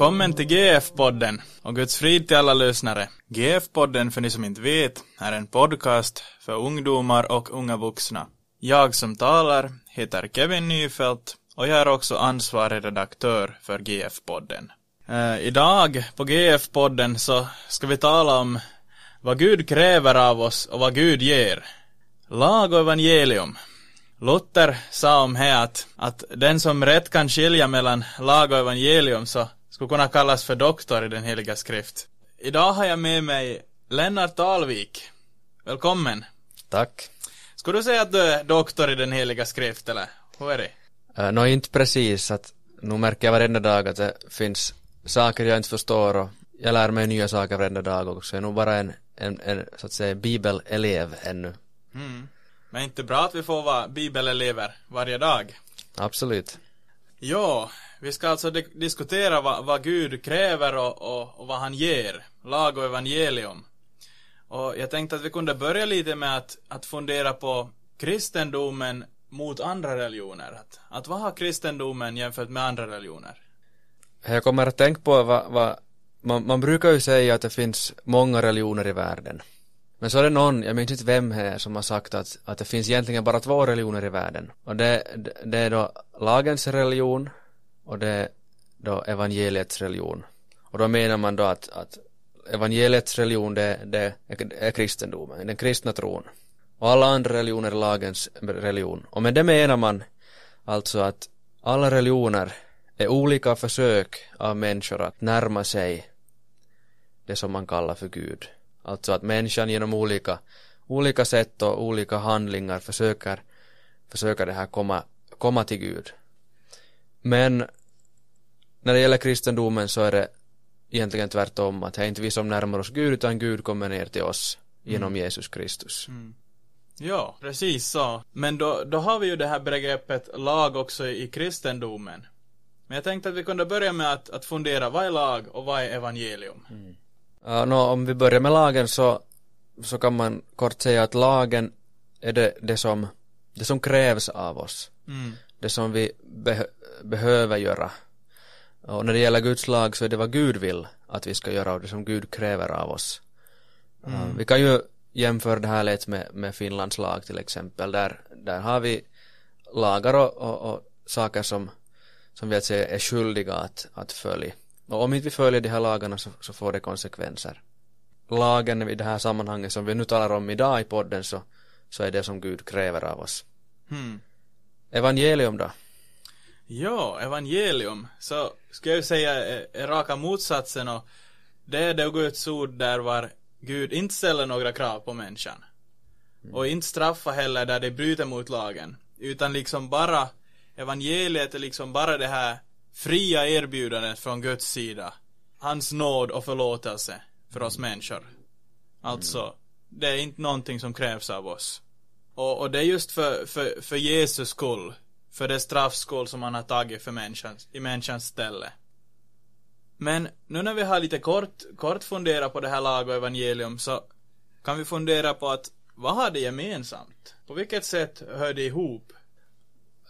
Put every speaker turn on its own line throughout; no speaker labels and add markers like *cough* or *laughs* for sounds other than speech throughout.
Välkommen till GF-podden och Guds frid till alla lyssnare. GF-podden, för ni som inte vet, är en podcast för ungdomar och unga vuxna. Jag som talar heter Kevin Nyfelt och jag är också ansvarig redaktör för GF-podden. Uh, eh, idag på GF-podden så ska vi tala om vad Gud kräver av oss och vad Gud ger. Lag och evangelium. Luther sa om här att, att den som rätt kan skilja mellan lag och evangelium så skulle kunna kallas för doktor i den heliga skrift. Idag har jag med mig Lennart Alvik. Välkommen.
Tack.
Skulle du säga att du är doktor i den heliga skrift eller hur är det?
Uh, Nå, inte precis. Att, nu märker jag varenda dag att det finns saker jag inte förstår och jag lär mig nya saker varenda dag också. Jag är nog bara en, en, en så att säga bibelelev ännu.
Mm. Men inte bra att vi får vara bibelelever varje dag.
Absolut.
Ja, vi ska alltså diskutera vad, vad Gud kräver och, och, och, vad han ger, lag och evangelium. Och jag tänkte att vi kunde börja lite med att, att fundera på kristendomen mot andra religioner. Att, att vad har kristendomen jämfört med andra religioner?
Jag kommer att tänka på vad, vad man, man brukar ju säga att det finns många religioner i världen. Men så är det någon, jag minns inte vem här, som har sagt att, att det finns egentligen bara två religioner i världen. Och det, det är då lagens religion och det är då evangeliets religion. Och då menar man då att, att evangeliets religion det, det är kristendomen, den kristna tron. Och alla andra religioner är lagens religion. Och med det menar man alltså att alla religioner är olika försök av människor att närma sig det som man kallar för Gud. Alltså att människan genom olika, olika sätt och olika handlingar försöker, försöker det här komma, komma till Gud. Men när det gäller kristendomen så är det egentligen tvärtom att det är inte vi som närmar oss Gud utan Gud kommer ner till oss genom mm. Jesus Kristus. Mm.
Ja, precis så. Men då, då har vi ju det här begreppet lag också i kristendomen. Men jag tänkte att vi kunde börja med att, att fundera, vad är lag och vad är evangelium? Mm.
Uh, no, om vi börjar med lagen så, så kan man kort säga att lagen är det, det, som, det som krävs av oss. Mm. Det som vi be, behöver göra. Och när det gäller Guds lag så är det vad Gud vill att vi ska göra och det som Gud kräver av oss. Mm. Vi kan ju jämföra det här lite med, med Finlands lag till exempel. Där, där har vi lagar och, och, och saker som, som vi att säga är skyldiga att, att följa. Och om inte vi följer de här lagarna så, så får det konsekvenser. Lagen i det här sammanhanget som vi nu talar om idag i podden så, så är det som Gud kräver av oss. Hmm. Evangelium då?
Ja, evangelium. Så ska jag säga är, är raka motsatsen och det är det Guds ord där var Gud inte ställer några krav på människan. Mm. Och inte straffa heller där det bryter mot lagen. Utan liksom bara evangeliet är liksom bara det här fria erbjudandet från Guds sida. Hans nåd och förlåtelse för oss människor. Alltså, det är inte någonting som krävs av oss. Och, och det är just för, för, för Jesus skull, för det straffskål som han har tagit för människans, i människans ställe. Men nu när vi har lite kort, kort funderat på det här lag och evangelium så kan vi fundera på att vad har det gemensamt? På vilket sätt hör det ihop?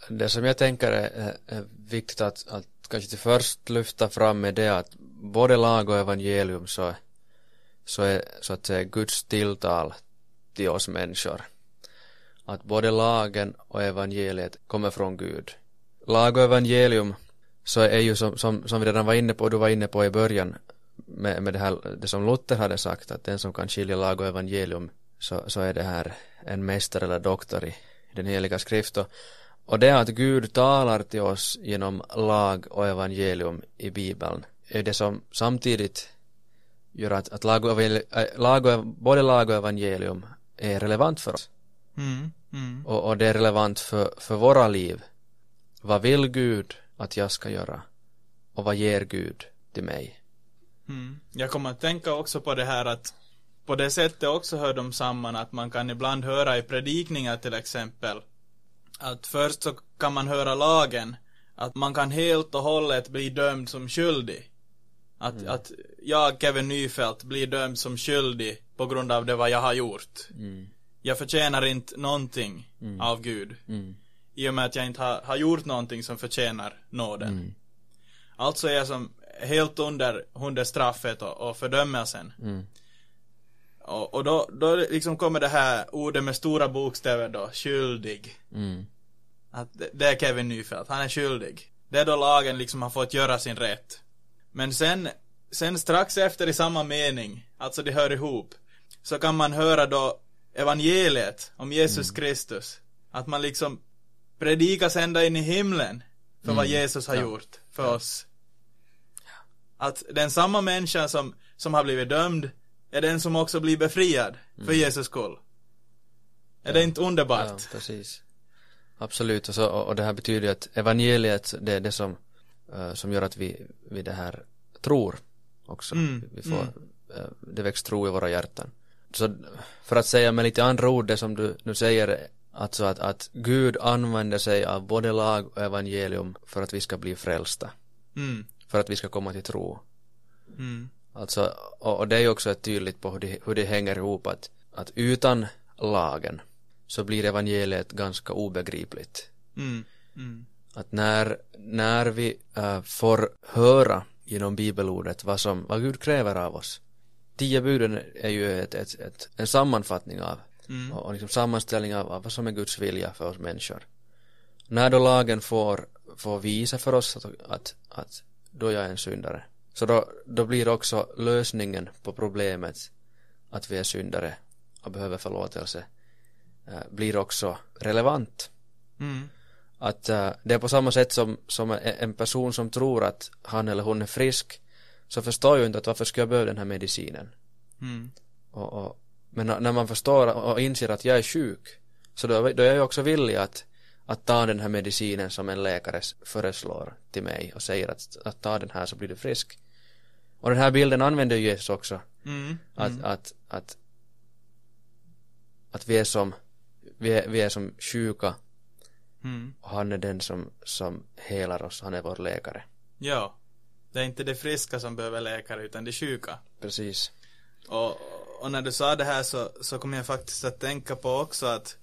det som jag tänker är, är viktigt att, att kanske till först lyfta fram är det att både lag och evangelium så, så är så att säga Guds tilltal till oss människor. Att både lagen och evangeliet kommer från Gud. Lag och evangelium så är ju som, som, som vi redan var inne på, du var inne på i början med, med det här, det som Luther hade sagt att den som kan skilja lag och evangelium så, så är det här en mästare eller doktor i, den heliga skrift och, och det att Gud talar till oss genom lag och evangelium i Bibeln är det som samtidigt gör att, att lag och, äh, lag och, både lag och evangelium är relevant för oss. Mm, mm. Och, och, det är relevant för, för våra liv. Vad vill Gud att jag ska göra? Och vad ger Gud till mig?
Mm. Jag kommer att tänka också på det här att på det sättet också hör de samman att man kan ibland höra i predikningar till exempel att först så kan man höra lagen att man kan helt och hållet bli dömd som skyldig. Att, mm. att jag, Kevin Nyfelt, blir dömd som skyldig på grund av det vad jag har gjort. Mm. Jag förtjänar inte någonting mm. av Gud. Mm. I och med att jag inte har, har gjort någonting som förtjänar nåden. Mm. Alltså är jag som, helt under, under straffet och, och fördömelsen.
Mm.
Och, och då, då liksom kommer det här ordet med stora bokstäver då, skyldig.
Mm.
Att det, det är Kevin Nyfeldt, han är skyldig. Det är då lagen liksom har fått göra sin rätt. Men sen, sen strax efter i samma mening, alltså det hör ihop, så kan man höra då evangeliet om Jesus Kristus. Att man liksom predikas ända in i himlen för vad Jesus har
Ja.
gjort för oss. Att den samma människan som, som har blivit dömd är den som också blir befriad för Jesus skull. Är det inte underbart?
Ja, precis. Absolut, och, så, och det här betyder ju att evangeliet, det är det som, eh, som gör att vi, vi det här tror också.
Mm,
Vi får, eh, det väcks tro i våra hjärtan. Så för att säga med lite andra ord, det som du nu säger, alltså att, att Gud använder sig av både lag och evangelium för att vi ska bli frälsta.
Mm,
För att vi ska komma till tro.
mm,
Alltså, och, och det är ju också ett tydligt på hur det, hur det hänger ihop att, att utan lagen så blir evangeliet ganska obegripligt.
mm, mm,
Att när, när vi äh, får höra genom bibelordet vad, som, vad Gud kräver av oss. Tio buden är ju ett, ett, ett, en sammanfattning av
mm,
och, och liksom sammanställning av, av vad som är Guds vilja för oss människor. När då lagen får, får visa för oss att, att, att då är jag en syndare. Så då, då blir också lösningen på problemet att vi är syndare och behöver förlåtelse eh, blir också relevant.
mm,
Att eh, det är på samma sätt som, som en person som tror att han eller hon är frisk så förstår ju inte att varför ska jag behöva den här medicinen.
mm,
Och, och, men när man förstår och inser att jag är sjuk så då, då är jag också villig att, att ta den här medicinen som en läkare föreslår till mig och säger att, att ta den här så blir du frisk. Och den här bilden använder ju Jesus också.
mm,
Att, att, att, att vi är som vi är, vi är som sjuka
mm.
och han är den som, som helar oss, han är vår läkare.
Ja. Det är inte de friska som behöver läkare utan de sjuka.
Precis.
Och, och när du sa det här så, så kom jag faktiskt att tänka på också att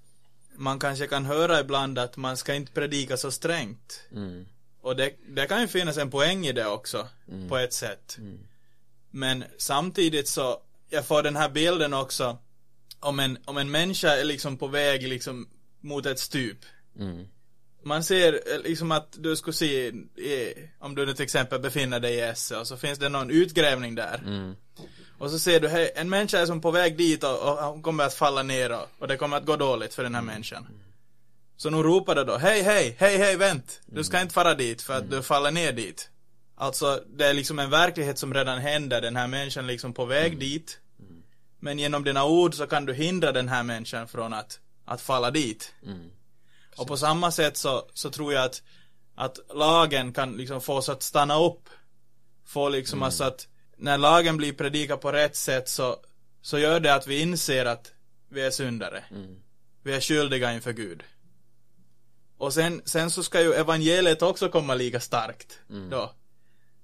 man kanske kan höra ibland att man ska inte predika så strängt.
Mm.
Och det, det kan ju finnas en poäng i det också, på ett sätt. Men samtidigt så, jag får den här bilden också om en, om en människa är liksom på väg liksom mot ett stup.
Mm.
Man ser eh, liksom att du skulle se, om du nu till exempel befinner dig i Esse och så finns det någon utgrävning där.
Mm.
Och så ser du, hej, en människa är som på väg dit och, och hon kommer att falla ner och, och det kommer att gå dåligt för den här människan. Så nu ropar det då, hej, hej, hej, hej, vänt! Du ska inte fara dit för att du faller ner dit. Alltså, det är liksom en verklighet som redan händer, den här människan är liksom på väg dit. Men genom dina ord så kan du hindra den här människan från att, att falla dit.
Mm.
Och på samma sätt så, så tror jag att, att lagen kan liksom få oss att stanna upp. Få liksom alltså att när lagen blir predikad på rätt sätt så, så gör det att vi inser att vi är syndare.
Mm.
Vi är skyldiga inför Gud. Och sen, sen så ska ju evangeliet också komma lika starkt då.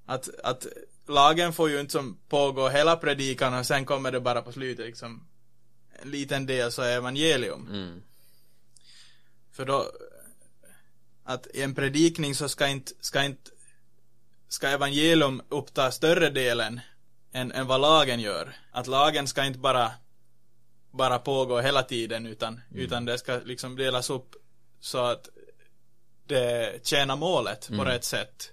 Att, att lagen får ju inte som pågå hela predikan och sen kommer det bara på slutet liksom en liten del så är evangelium.
Mm.
För då, att i en predikning så ska inte, ska inte, ska evangelium uppta större delen än, än vad lagen gör. Att lagen ska inte bara, bara pågå hela tiden utan, utan det ska liksom delas upp så att det tjänar målet på rätt sätt.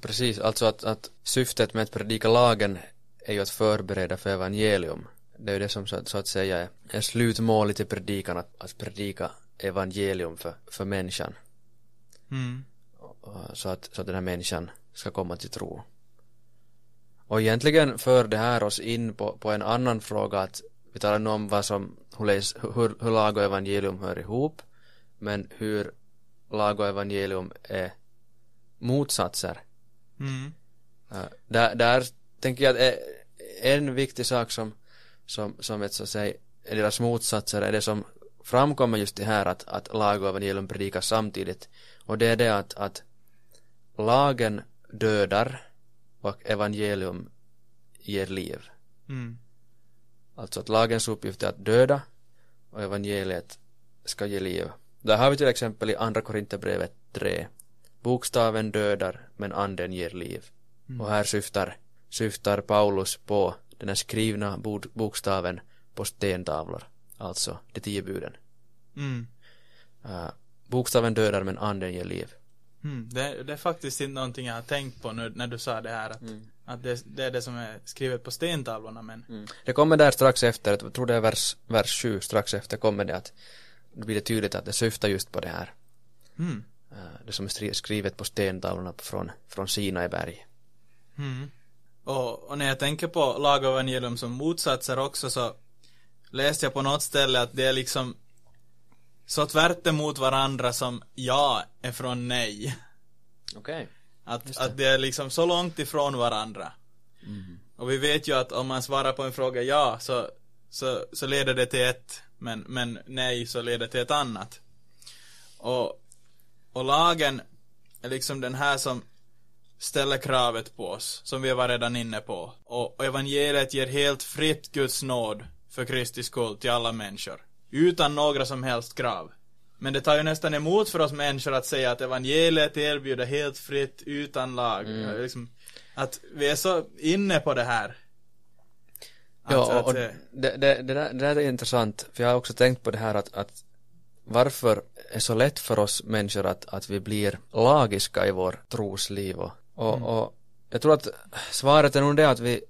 Precis, alltså att, att syftet med att predika lagen är ju att förbereda för evangelium. Det är ju det som så, så att säga är, är slutmålet i predikan, att, att predika evangelium för, för människan.
Mm.
Så att, så att den här människan ska komma till tro. Och egentligen för det här oss in på, på en annan fråga att vi talar nu om vad som, hur, hur, hur lag och evangelium hör ihop, men hur lag och evangelium är motsatser.
Mm.
Där, där tänker jag att en viktig sak som, som, som ett så att säga, är deras motsatser är det som framkommer just det här att, att lag och evangelium predikas samtidigt och det är det att, att lagen dödar och evangelium ger liv.
Mm.
Alltså att lagens uppgift är att döda och evangeliet ska ge liv. Där har vi till exempel i andra Korinthierbrevet 3. Bokstaven dödar men anden ger liv. Och här syftar, syftar Paulus på den här skrivna bokstaven på stentavlor, alltså de tio buden.
Mm.
Uh, bokstaven dödar men anden ger liv.
Mm. Det, det är faktiskt inte någonting jag har tänkt på nu när du sa det här att, att det, det är det som är skrivet på stentavlorna men
Det kommer där strax efter, jag tror det är vers, vers 7, strax efter kommer det att då blir det tydligt att det syftar just på det här.
mm.
Uh, det som är skri- skrivet på stentavlorna från, från Sinai berg.
Mm. Och, och när jag tänker på lagevangelium som motsatser också så läste jag på något ställe att det är liksom så tvärt emot varandra som ja är från nej.
Okej.
Att, att det är liksom så långt ifrån varandra. Och vi vet ju att om man svarar på en fråga ja så, så, så leder det till ett men, men nej så leder till ett annat. Och, och lagen är liksom den här som ställer kravet på oss, som vi var redan inne på. Och, evangeliet ger helt fritt Guds nåd för Kristi skull till alla människor. Utan några som helst krav. Men det tar ju nästan emot för oss människor att säga att evangeliet erbjuder helt fritt utan lag. Liksom, att vi är så inne på det här. Att,
Ja,
att,
och
eh,
det, det, det, där, det där är intressant, för jag har också tänkt på det här att, att varför är så lätt för oss människor att, att vi blir lagiska i vår trosliv och, och, och jag tror att svaret är nog det att vi,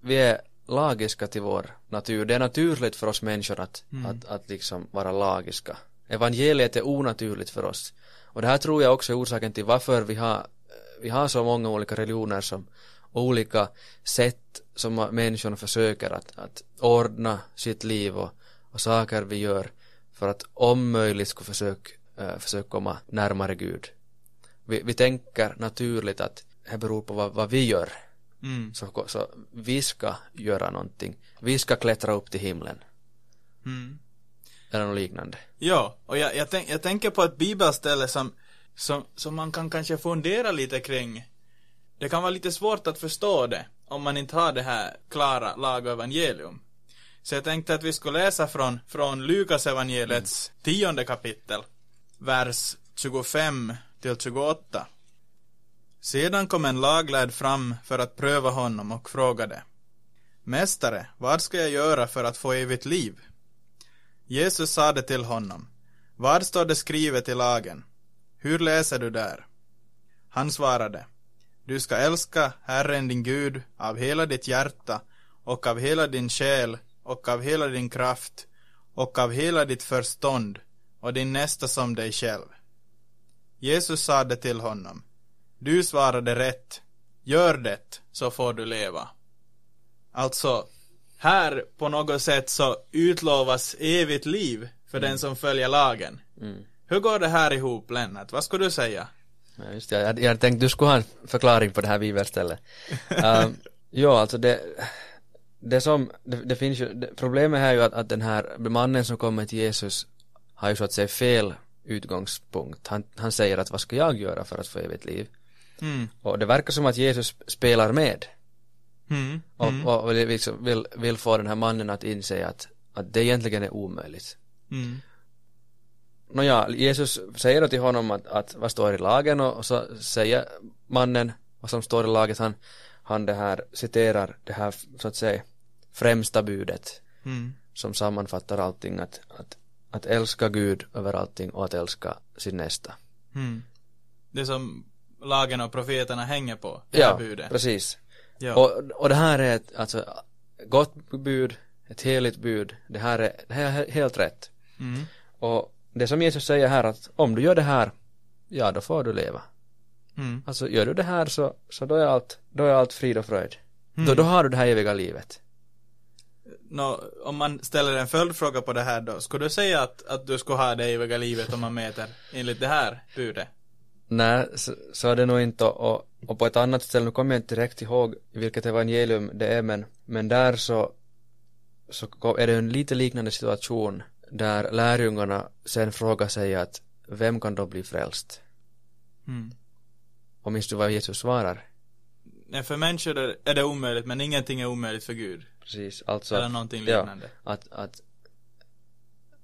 vi är lagiska till vår natur. Det är naturligt för oss människor att, att, att liksom vara lagiska. Evangeliet är onaturligt för oss. Och det här tror jag också är orsaken till varför vi har, vi har så många olika religioner som olika sätt som människan försöker att, att ordna sitt liv och, och saker vi gör för att om möjligt ska försöka, äh, försöka komma närmare Gud. Vi, vi tänker naturligt att det beror på vad, vad vi gör.
mm,
Så, så vi ska göra någonting. Vi ska klättra upp till himlen.
mm.
Eller något liknande.
Ja, och jag, jag, tänk, jag tänker på ett bibelställe som, som, som man kan kanske fundera lite kring. Det kan vara lite svårt att förstå det om man inte har det här klara lag och evangelium. Så jag tänkte att vi skulle läsa från, från Lukas evangeliets tionde kapitel, vers 25 till 28. Sedan kom en laglärd fram för att pröva honom och frågade Mästare, vad ska jag göra för att få evigt liv? Jesus sade till honom, Vad står det skrivet i lagen? Hur läser du där? Han svarade, Du ska älska Herren din Gud av hela ditt hjärta och av hela din själ och av hela din kraft och av hela ditt förstånd och din nästa som dig själv. Jesus sade till honom, Du svarade rätt, gör det så får du leva. Alltså, här på något sätt så utlovas evigt liv för den som följer lagen. Hur går det här ihop Lennart? Vad skulle du säga?
Ja, just det. Jag, jag tänkte du skulle ha en förklaring på det här bibelstället. *laughs* um, ja, alltså det, det som, det, det finns ju, det, problemet här är ju att, att den här mannen som kommer till Jesus har ju så att säga fel utgångspunkt. Han, han säger att vad ska jag göra för att få evigt liv?
Mm.
Och det verkar som att Jesus spelar med
Mm.
och, och, och liksom vill, vill få den här mannen att inse att, att det egentligen är omöjligt.
Mm.
Nåja, Jesus säger då till honom att, att vad står i lagen och, och så säger mannen vad som står i laget han, han det här citerar det här så att säga främsta budet
Mm.
som sammanfattar allting att, att, att älska Gud över allting och att älska sin nästa.
Mm. Det som lagen och profeterna hänger på, det här
Ja,
budet.
precis.
Ja.
Och, och det här är ett alltså gott bud, ett heligt bud, det här är, det här är helt rätt.
Mm.
Och det som Jesus säger här att om du gör det här, ja då får du leva.
Mm.
Alltså gör du det här så, så då är allt, då är allt frid och fröjd. Då, då har du det här eviga livet.
Nå, om man ställer en följdfråga på det här då, skulle du säga att, att du skulle ha det eviga livet om man mäter enligt det här budet?
Nej, så, så är det nog inte och, och på ett annat ställe, nu kommer jag inte direkt ihåg vilket evangelium det är men, men där så, så är det en lite liknande situation där lärjungarna sen frågar sig att vem kan då bli frälst?
Mm.
Och minns du vad Jesus svarar?
Nej, för människor är- är det omöjligt, men ingenting är omöjligt för Gud.
Precis, alltså
Eller någonting
ja,
liknande.
att, att,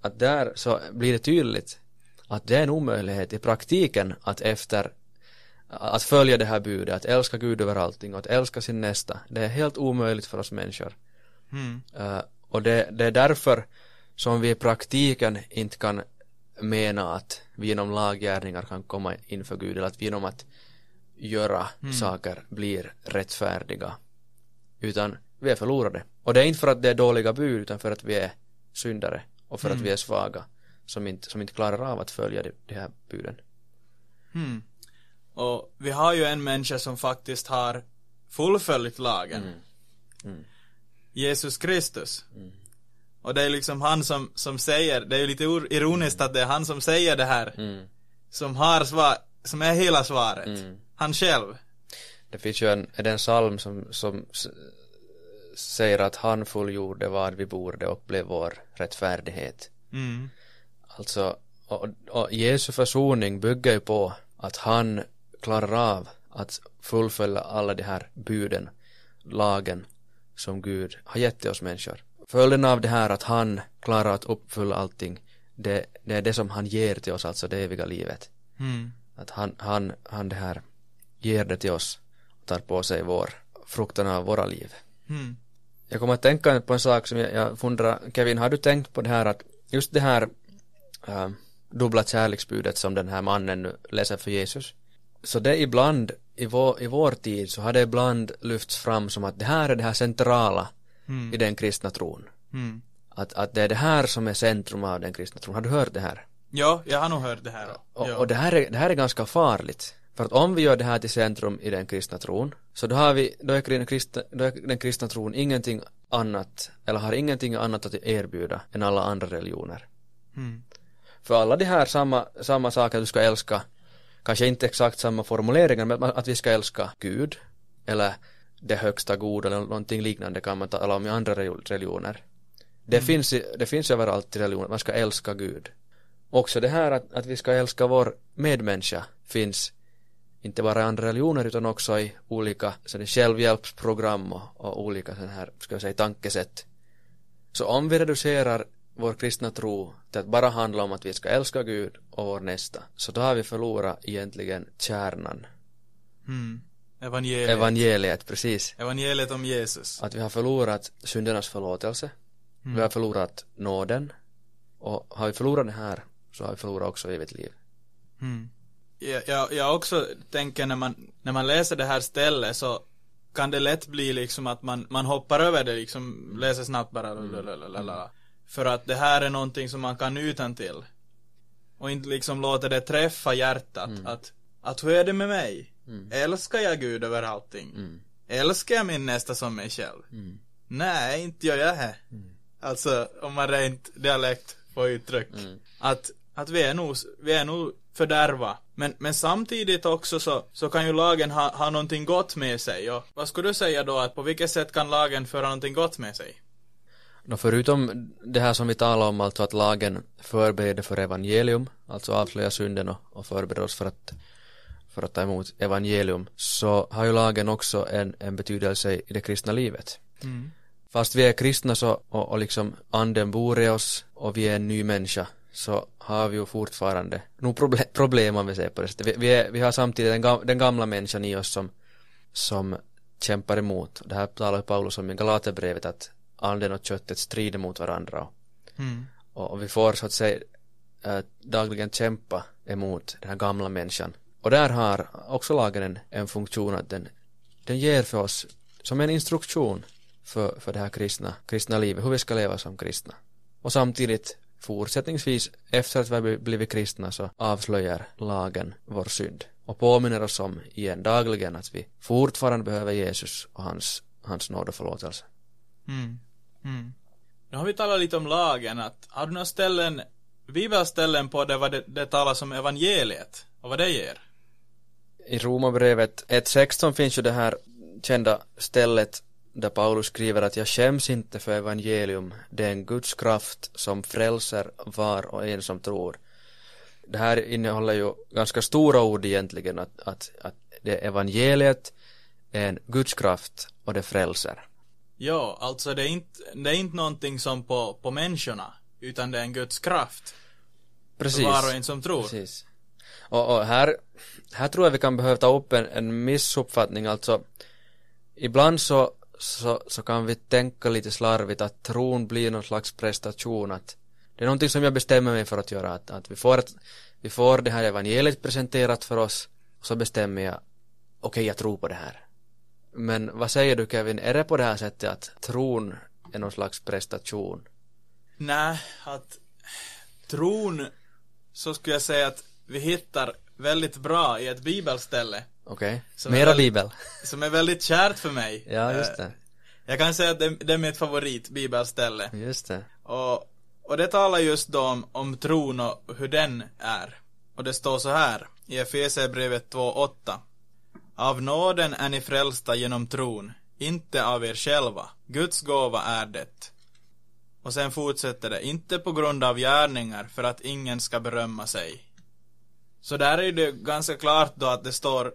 att där så blir det tydligt att det är en omöjlighet i praktiken att efter att följa det här budet, att älska Gud över allting och att älska sin nästa. Det är helt omöjligt för oss människor.
Mm.
Uh, och det, det är därför som vi i praktiken inte kan mena att vi genom laggärningar kan komma inför Gud eller att vi genom att göra
Mm.
saker blir rättfärdiga. Utan vi är förlorade. Och det är inte för att det är dåliga bud utan för att vi är syndare och för att
Mm.
vi är svaga som inte, som inte klarar av att följa de, de här buden.
Mm. Och vi har ju en människa som faktiskt har fullföljt lagen.
Mm. Mm.
Jesus Kristus.
Mm.
Och det är liksom han som, som säger, det är ju lite ironiskt att det är han som säger det här,
Mm.
som har svar, som är hela svaret.
Mm.
Han själv.
Det finns ju en, en psalm som, som säger att han fullgjorde vad vi borde och blev vår rättfärdighet.
Mm.
Alltså, och, och Jesu försoning bygger ju på att han klarar av att fullfölja alla de här buden, lagen som Gud har gett till oss människor. Följden av det här att han klarar att uppfylla allting, det, det är det som han ger till oss, alltså det eviga livet.
Mm.
Att han, han, han det här ger det till oss och tar på sig vår, frukterna av våra liv.
Mm.
Jag kommer att tänka på en sak som jag, jag funderar, Kevin, har du tänkt på det här att just det här äh, dubbla kärleksbudet som den här mannen nu läser för Jesus. Så det ibland, i vår, i vår tid, så har det ibland lyfts fram som att det här är det här centrala
Mm.
i den kristna tron.
Mm.
Att, att det är det här som är centrum av den kristna tron. Har du hört det här?
Ja, jag har nog hört det här.
Och,
ja.
och det, här är, det här är ganska farligt. För att om vi gör det här till centrum i den kristna tron, så då har vi, då är, den kristna, då är den kristna tron ingenting annat, eller har ingenting annat att erbjuda än alla andra religioner.
Mm.
För alla de här samma, samma saker att du ska älska, kanske inte exakt samma formuleringar, men att vi ska älska Gud, eller det högsta goda eller någonting liknande kan man tala om i andra relig- religioner. Det,
Mm.
finns, det finns överallt i religioner, man ska älska Gud. Också det här att, att vi ska älska vår medmänniska finns inte bara i andra religioner utan också i olika så det är självhjälpsprogram och, och olika sådana här, ska jag säga, tankesätt. Så om vi reducerar vår kristna tro till att bara handla om att vi ska älska Gud och vår nästa, så då har vi förlorat egentligen kärnan,
Mm. Evangeliet.
evangeliet, precis.
Evangeliet om Jesus.
Att vi har förlorat syndernas förlåtelse,
Mm.
vi har förlorat nåden, och har vi förlorat det här, så har vi förlorat också evigt liv.
Mm. Jag, jag, jag också tänker när man, när man läser det här stället så kan det lätt bli liksom att man, man hoppar över det liksom, läser snabbt bara lalalala. För att det här är någonting som man kan utan till Och inte liksom låter det träffa hjärtat att, att hur är det med mig?
Mm.
Älskar jag Gud över allting?
Mm.
Älskar jag min nästa som mig själv?
Mm.
Nej, inte gör jag det. Alltså, om man rent dialekt får uttryck.
Mm.
Att, att vi är nog, vi är nog fördärva. Men, men samtidigt också så, så kan ju lagen ha, ha någonting gott med sig. Och vad skulle du säga då, att på vilket sätt kan lagen föra någonting gott med sig?
Nå, förutom det här som vi talar om, alltså att lagen förbereder för evangelium, alltså avslöjar synden och, och förbereder oss för att, för att ta emot evangelium, så har ju lagen också en, en betydelse i det kristna livet.
Mm.
Fast vi är kristna så, och, och liksom anden bor i oss och vi är en ny människa, så har vi ju fortfarande nog problem, problem om vi säger på det sättet. Vi, vi, är, vi har samtidigt den, gam, den gamla människan i oss som, som kämpar emot. Det här talar Paulus om i Galaterbrevet att anden och köttet strider mot varandra och,
Mm.
och, och vi får så att säga äh, dagligen kämpa emot den här gamla människan. Och där har också lagen en, en funktion att den, den ger för oss som en instruktion för, för det här kristna, kristna livet, hur vi ska leva som kristna. Och samtidigt fortsättningsvis efter att vi har blivit kristna så avslöjar lagen vår synd och påminner oss om igen dagligen att vi fortfarande behöver Jesus och hans, hans nåd och förlåtelse.
Mm. Mm. Nu har vi talat lite om lagen, att har du några ställen, bibelställen på det vad det, det talas om evangeliet och vad det ger?
I Romarbrevet 1.16 finns ju det här kända stället där Paulus skriver att jag skäms inte för evangelium, det är en Guds kraft som frälser var och en som tror. Det här innehåller ju ganska stora ord egentligen att, att, att det evangeliet är en Guds kraft och det frälser.
Ja, alltså det är inte, det är inte någonting som på, på människorna, utan det är en Guds kraft.
Precis.
Var och en som tror.
Precis. Och, och här, här tror jag vi kan behöva ta upp en, en missuppfattning, alltså ibland så, så, så kan vi tänka lite slarvigt att tron blir någon slags prestation, att det är någonting som jag bestämmer mig för att göra, att, att vi, får ett, vi får det här evangeliet presenterat för oss, och så bestämmer jag, okej okay, jag tror på det här. Men vad säger du Kevin, är det på det här sättet att tron är någon slags prestation?
Nej, att tron så skulle jag säga att vi hittar väldigt bra i ett bibelställe.
Okej, okay. mera
väldigt,
bibel.
Som är väldigt kärt för mig.
Ja, just det.
Jag kan säga att det, det är mitt favorit bibelställe.
Just det.
Och, och det talar just då om, om tron och hur den är. Och det står så här i Efesierbrevet 2.8. Av nåden är ni frälsta genom tron, inte av er själva. Guds gåva är det. Och sen fortsätter det, inte på grund av gärningar för att ingen ska berömma sig. Så där är det ganska klart då att det står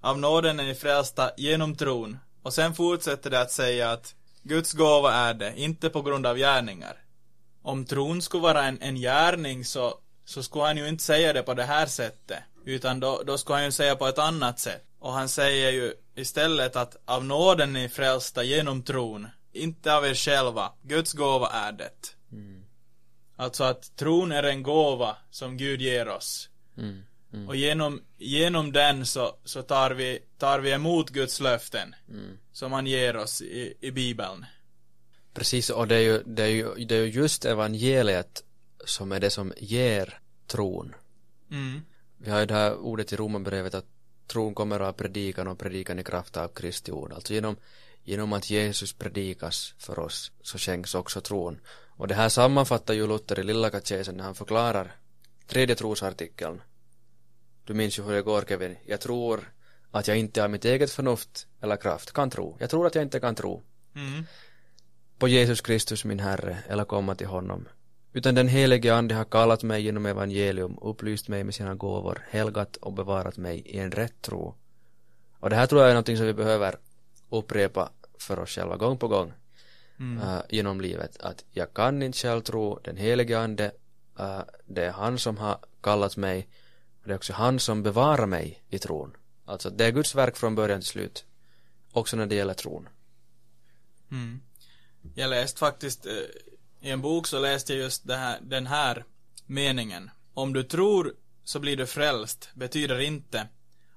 av nåden är ni frälsta genom tron. Och sen fortsätter det att säga att Guds gåva är det, inte på grund av gärningar. Om tron skulle vara en, en gärning så, så skulle han ju inte säga det på det här sättet. Utan då, då skulle han ju säga på ett annat sätt. Och han säger ju istället att av nåden är ni frälsta genom tron inte av er själva. Guds gåva är det. Mm. Alltså att tron är en gåva som Gud ger oss. Mm. Mm. Och genom, genom den så, så tar, vi, tar vi emot Guds löften. Mm. Som han ger oss i, i Bibeln.
Precis, och det är, ju, det, är ju, det är ju just evangeliet som är det som ger tron. Mm. Vi har ju det här ordet i Romarbrevet att tron kommer av predikan och predikan i kraft av Kristi ord. Alltså genom Genom att Jesus predikas för oss så skänks också tron. Och det här sammanfattar ju Luther i Lilla katekesen när han förklarar tredje trosartikeln. Du minns ju hur det går Kevin. Jag tror att jag inte av mitt eget förnuft eller kraft kan tro. Jag tror att jag inte kan tro. Mm. På Jesus Kristus min Herre eller komma till honom. Utan den helige Ande har kallat mig genom evangelium, upplyst mig med sina gåvor, helgat och bevarat mig i en rätt tro. Och det här tror jag är någonting som vi behöver upprepa för oss själva gång på gång mm. uh, genom livet att jag kan inte själv tro den helige ande uh, det är han som har kallat mig det är också han som bevarar mig i tron alltså det är Guds verk från början till slut också när det gäller tron
mm. jag läste faktiskt eh, i en bok så läste jag just här, den här meningen om du tror så blir du frälst betyder inte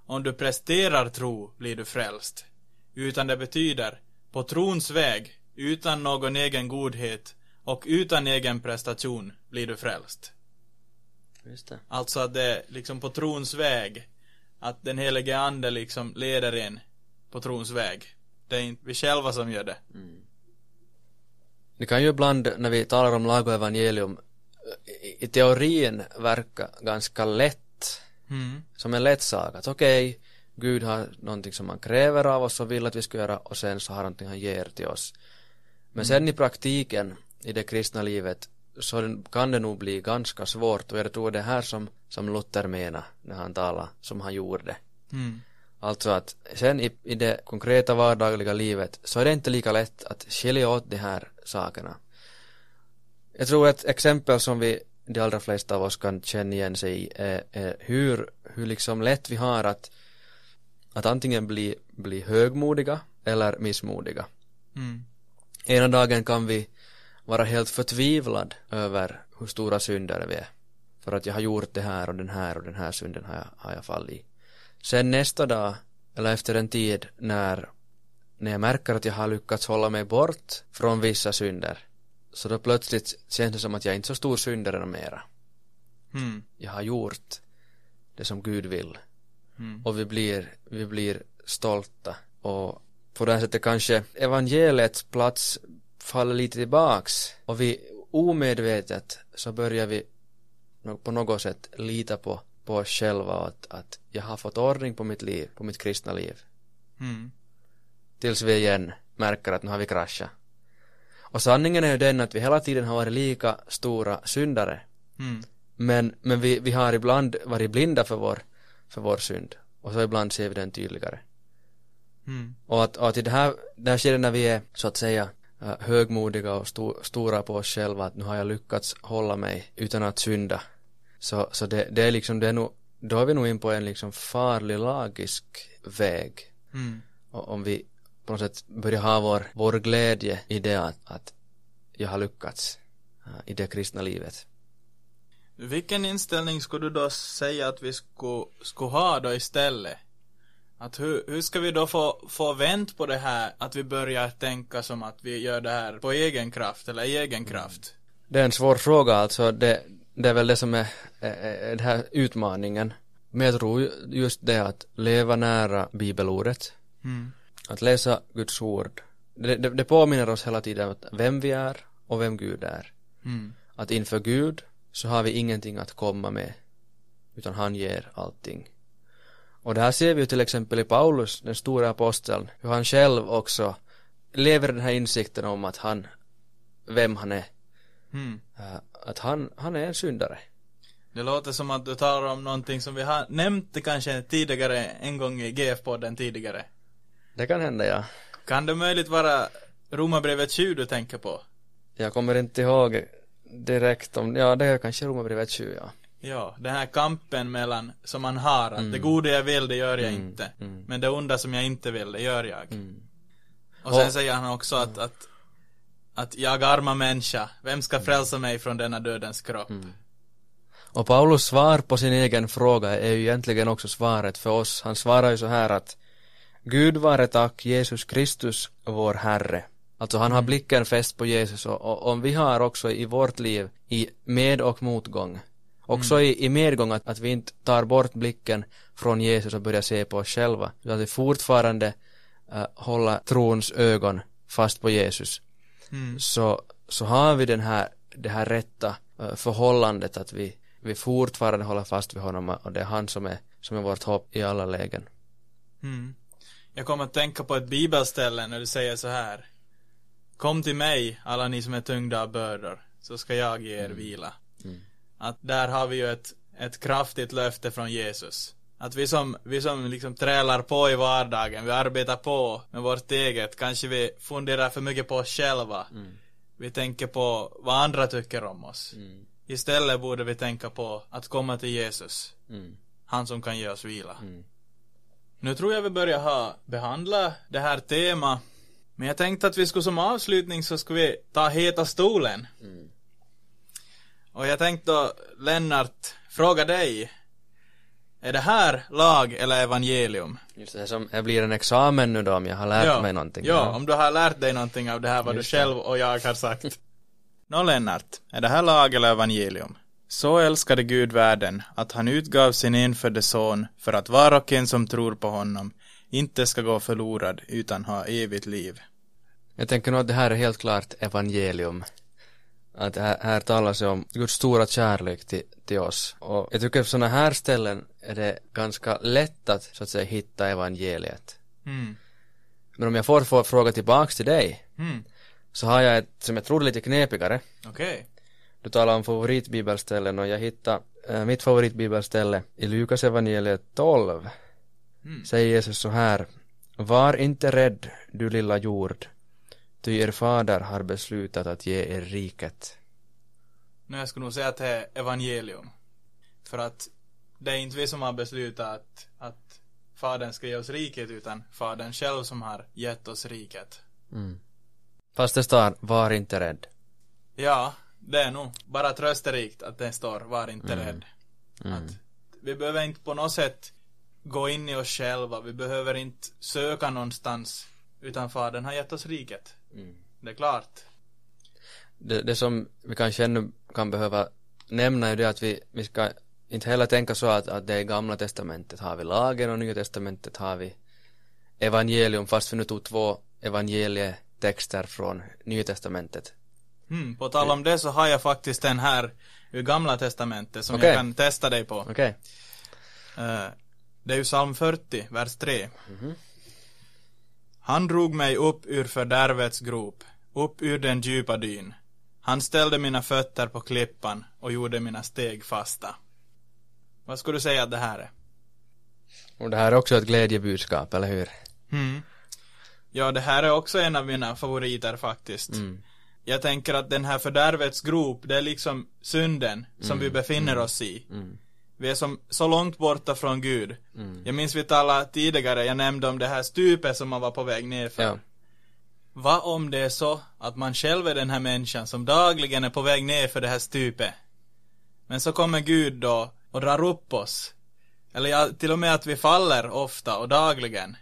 om du presterar tro blir du frälst utan det betyder på trons väg, utan någon egen godhet och utan egen prestation blir du frälst.
Just det.
Alltså att det är liksom på trons väg, att den helige ande liksom leder en på trons väg. Det är inte vi själva som gör det. Mm.
Det kan ju ibland när vi talar om lag och evangelium i teorin verka ganska lätt. Mm. Som en lätt sak. Att okej, okay, Gud har någonting som han kräver av oss och vill att vi ska göra och sen så har han någonting han ger till oss. Men sen i praktiken i det kristna livet så kan det nog bli ganska svårt och jag tror det här som, som Luther menar när han talar som han gjorde. Mm. Alltså att sen i, i det konkreta vardagliga livet så är det inte lika lätt att skilja åt de här sakerna. Jag tror ett exempel som vi de allra flesta av oss kan känna igen sig i är, är hur, hur liksom lätt vi har att att antingen bli, bli högmodiga eller missmodiga. Mm. Ena dagen kan vi vara helt förtvivlad över hur stora syndare vi är. För att jag har gjort det här och den här och den här synden har jag, har jag fallit i. Sen nästa dag, eller efter en tid när, när jag märker att jag har lyckats hålla mig bort från vissa synder, så då plötsligt känns det som att jag är inte är så stor syndare mera. Mm. Jag har gjort det som Gud vill. Mm. Och vi blir, vi blir stolta och på det här sättet kanske evangeliets plats faller lite tillbaks och vi omedvetet så börjar vi på något sätt lita på, på oss själva att, att jag har fått ordning på mitt liv, på mitt kristna liv. Mm. Tills vi igen märker att nu har vi kraschat. Och sanningen är ju den att vi hela tiden har varit lika stora syndare. Mm. Men, men vi, vi har ibland varit blinda för vår för vår synd och så ibland ser vi den tydligare mm. och att, och att i det här, det här skedet när vi är så att säga högmodiga och sto, stora på oss själva att nu har jag lyckats hålla mig utan att synda så, så det, det är liksom det är nog då är vi nog in på en liksom farlig lagisk väg.
Mm.
Och om vi på något sätt börjar ha vår, vår glädje i det att, att jag har lyckats uh, i det kristna livet.
Vilken inställning skulle du då säga att vi skulle, skulle ha då istället? Att hur, hur ska vi då få, få vänt på det här att vi börjar tänka som att vi gör det här på egen kraft eller i egen kraft?
Det är en svår fråga alltså, det, det är väl det som är, är, är den här utmaningen. Men jag tror just det att leva nära bibelordet,
Mm.
att läsa Guds ord, det, det, det påminner oss hela tiden om vem vi är och vem Gud är.
Mm.
Att inför Gud så har vi ingenting att komma med, utan han ger allting. Och det här ser vi ju till exempel i Paulus, den stora aposteln, hur han själv också lever den här insikten om att han, vem han är.
Mm.
Att han, han är en syndare.
Det låter som att du talar om någonting som vi har nämnt kanske tidigare, en gång i GF-podden tidigare.
Det kan hända ja.
Kan det möjligt vara Romarbrevet 20 du tänker på?
Jag kommer inte ihåg direkt om, ja det är kanske Romarbrevet 20 ja.
Ja, den här kampen mellan, som man har, att det goda jag vill, det gör jag
Mm,
inte.
mm.
Men det onda som jag inte vill, det gör jag.
Mm.
Och sen
Och-
säger han också att, att, att jag arma människa, vem ska frälsa mig från denna dödens kropp?
Mm. Och Paulus svar på sin egen fråga är ju egentligen också svaret för oss. Han svarar ju så här att Gud vare tack Jesus Kristus vår Herre. Alltså han har blicken fäst på Jesus och, och om vi har också i vårt liv i med och motgång också i, i medgång att, att vi inte tar bort blicken från Jesus och börjar se på oss själva utan att vi fortfarande uh, håller trons ögon fast på Jesus
Mm.
så, så har vi den här, det här rätta eh, förhållandet att vi, vi fortfarande håller fast vid honom och det är han som är, som är vårt hopp i alla lägen.
Mm. Jag kommer att tänka på ett bibelställe när du säger så här. Kom till mig, alla ni som är tyngda av bördor, så ska jag ge er vila. Att där har vi ju ett, ett kraftigt löfte från Jesus. Att vi som, vi som liksom trälar på i vardagen, vi arbetar på med vårt eget, kanske vi funderar för mycket på oss själva.
Mm.
Vi tänker på vad andra tycker om oss.
Mm.
Istället borde vi tänka på att komma till Jesus.
Mm.
Han som kan ge oss vila.
Mm.
Nu tror jag vi börjar ha behandla det här tema. Men jag tänkte att vi skulle som avslutning så skulle vi ta heta stolen.
Mm.
Och jag tänkte då, Lennart, fråga dig. Är det här lag eller evangelium?
Just det som det blir en examen nu då om jag har lärt mig någonting.
Ja, om du har lärt dig någonting av det här vad
Just
du själv och jag har sagt. Nå Lennart, är det här lag eller evangelium? Så älskade Gud världen att han utgav sin enfödde son för att var och en som tror på honom inte ska gå förlorad utan ha evigt liv.
Jag tänker nog att det här är helt klart evangelium. Att här, här talas om Guds stora kärlek till, till oss. Och jag tycker på sådana här ställen är det ganska lätt att så att säga hitta evangeliet.
Mm.
Men om jag får få fråga tillbaks till dig
Mm.
så har jag ett som jag tror är lite knepigare.
Okej.
Du talar om favoritbibelställen och jag hittade äh, mitt favoritbibelställe i Lukas evangeliet 12.
Mm.
Säger Jesus så här. Var inte rädd, du lilla jord, ty er fader har beslutat att ge er riket.
Nu jag skulle nog säga att det är evangelium. För att det är inte vi som har beslutat att, att Fadern ska ge oss riket utan Fadern själv som har gett oss riket.
Mm. Fast det står, var inte rädd.
Ja, det är nog bara trösterikt att det står var inte rädd.
Mm.
Att vi behöver inte på något sätt gå in i oss själva, vi behöver inte söka någonstans utan Fadern har gett oss riket.
Mm.
Det är klart.
Det, det som vi kanske ännu kan behöva nämna är det att vi, vi ska inte heller tänka så att, att det är gamla testamentet har vi lagen och nya testamentet har vi evangelium fast vi nu tog två evangelietexter från nya testamentet.
Mm, på tal om det så har jag faktiskt den här ur gamla testamentet som
Okej.
jag kan testa dig på.
Okej.
Eh, det är ju psalm 40, vers 3. Han drog mig upp ur fördärvets grop, upp ur den djupa dyn. Han ställde mina fötter på klippan och gjorde mina steg fasta. Vad skulle du säga att det här är?
Och det här är också ett glädjebudskap, eller hur?
Mm. Ja, det här är också en av mina favoriter faktiskt.
Mm.
Jag tänker att den här fördärvets grop, det är liksom synden som vi befinner oss i.
Mm.
Vi är som så långt borta från Gud.
Mm.
Jag minns vi talade tidigare, jag nämnde om det här stupet som man var på väg ner för.
Ja.
Vad om det är så att man själv är den här människan som dagligen är på väg ner för det här stupet? Men så kommer Gud då och drar upp oss. Eller ja, till och med att vi faller ofta och dagligen.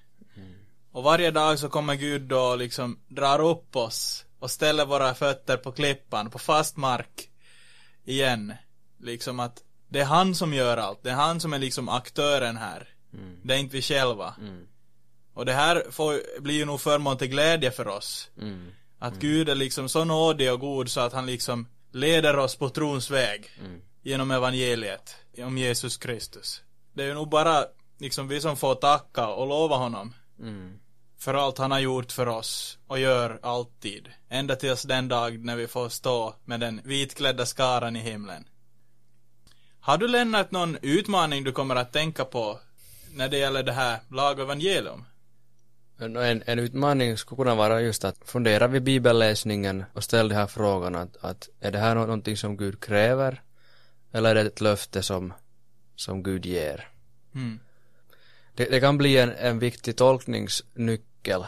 Och varje dag så kommer Gud då liksom drar upp oss och ställer våra fötter på klippan, på fast mark. Igen. Liksom att det är han som gör allt. Det är han som är liksom aktören här. Det är inte vi själva.
Mm.
Och det här får, blir ju nog förmån till glädje för oss.
Mm.
Att Gud är liksom så nådig och god så att han liksom leder oss på trons väg.
Mm.
Genom evangeliet. Om Jesus Kristus. Det är ju nog bara liksom vi som får tacka och lova honom.
Mm.
För allt han har gjort för oss och gör alltid. Ända tills den dag när vi får stå med den vitklädda skaran i himlen. Har du lämnat någon utmaning du kommer att tänka på när det gäller det här lag och evangelium?
En, en, utmaning skulle kunna vara just att fundera vid bibelläsningen och ställa de här frågorna att, att är det här nå- någonting som Gud kräver eller är det ett löfte som, som Gud ger?
Mm.
Det, det kan bli en, en viktig tolkningsnyckel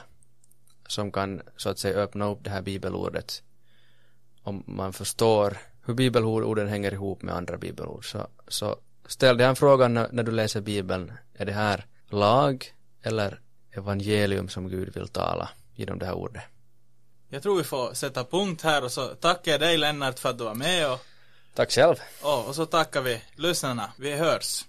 som kan så att säga öppna upp det här bibelordet om man förstår hur bibelorden hänger ihop med andra bibelord så, så ställ dig den frågan när, när du läser bibeln är det här lag eller evangelium som Gud vill tala genom det här ordet
Jag tror vi får sätta punkt här och så tackar jag dig Lennart för att du var med och,
Tack själv
och, och så tackar vi lyssnarna. Vi hörs.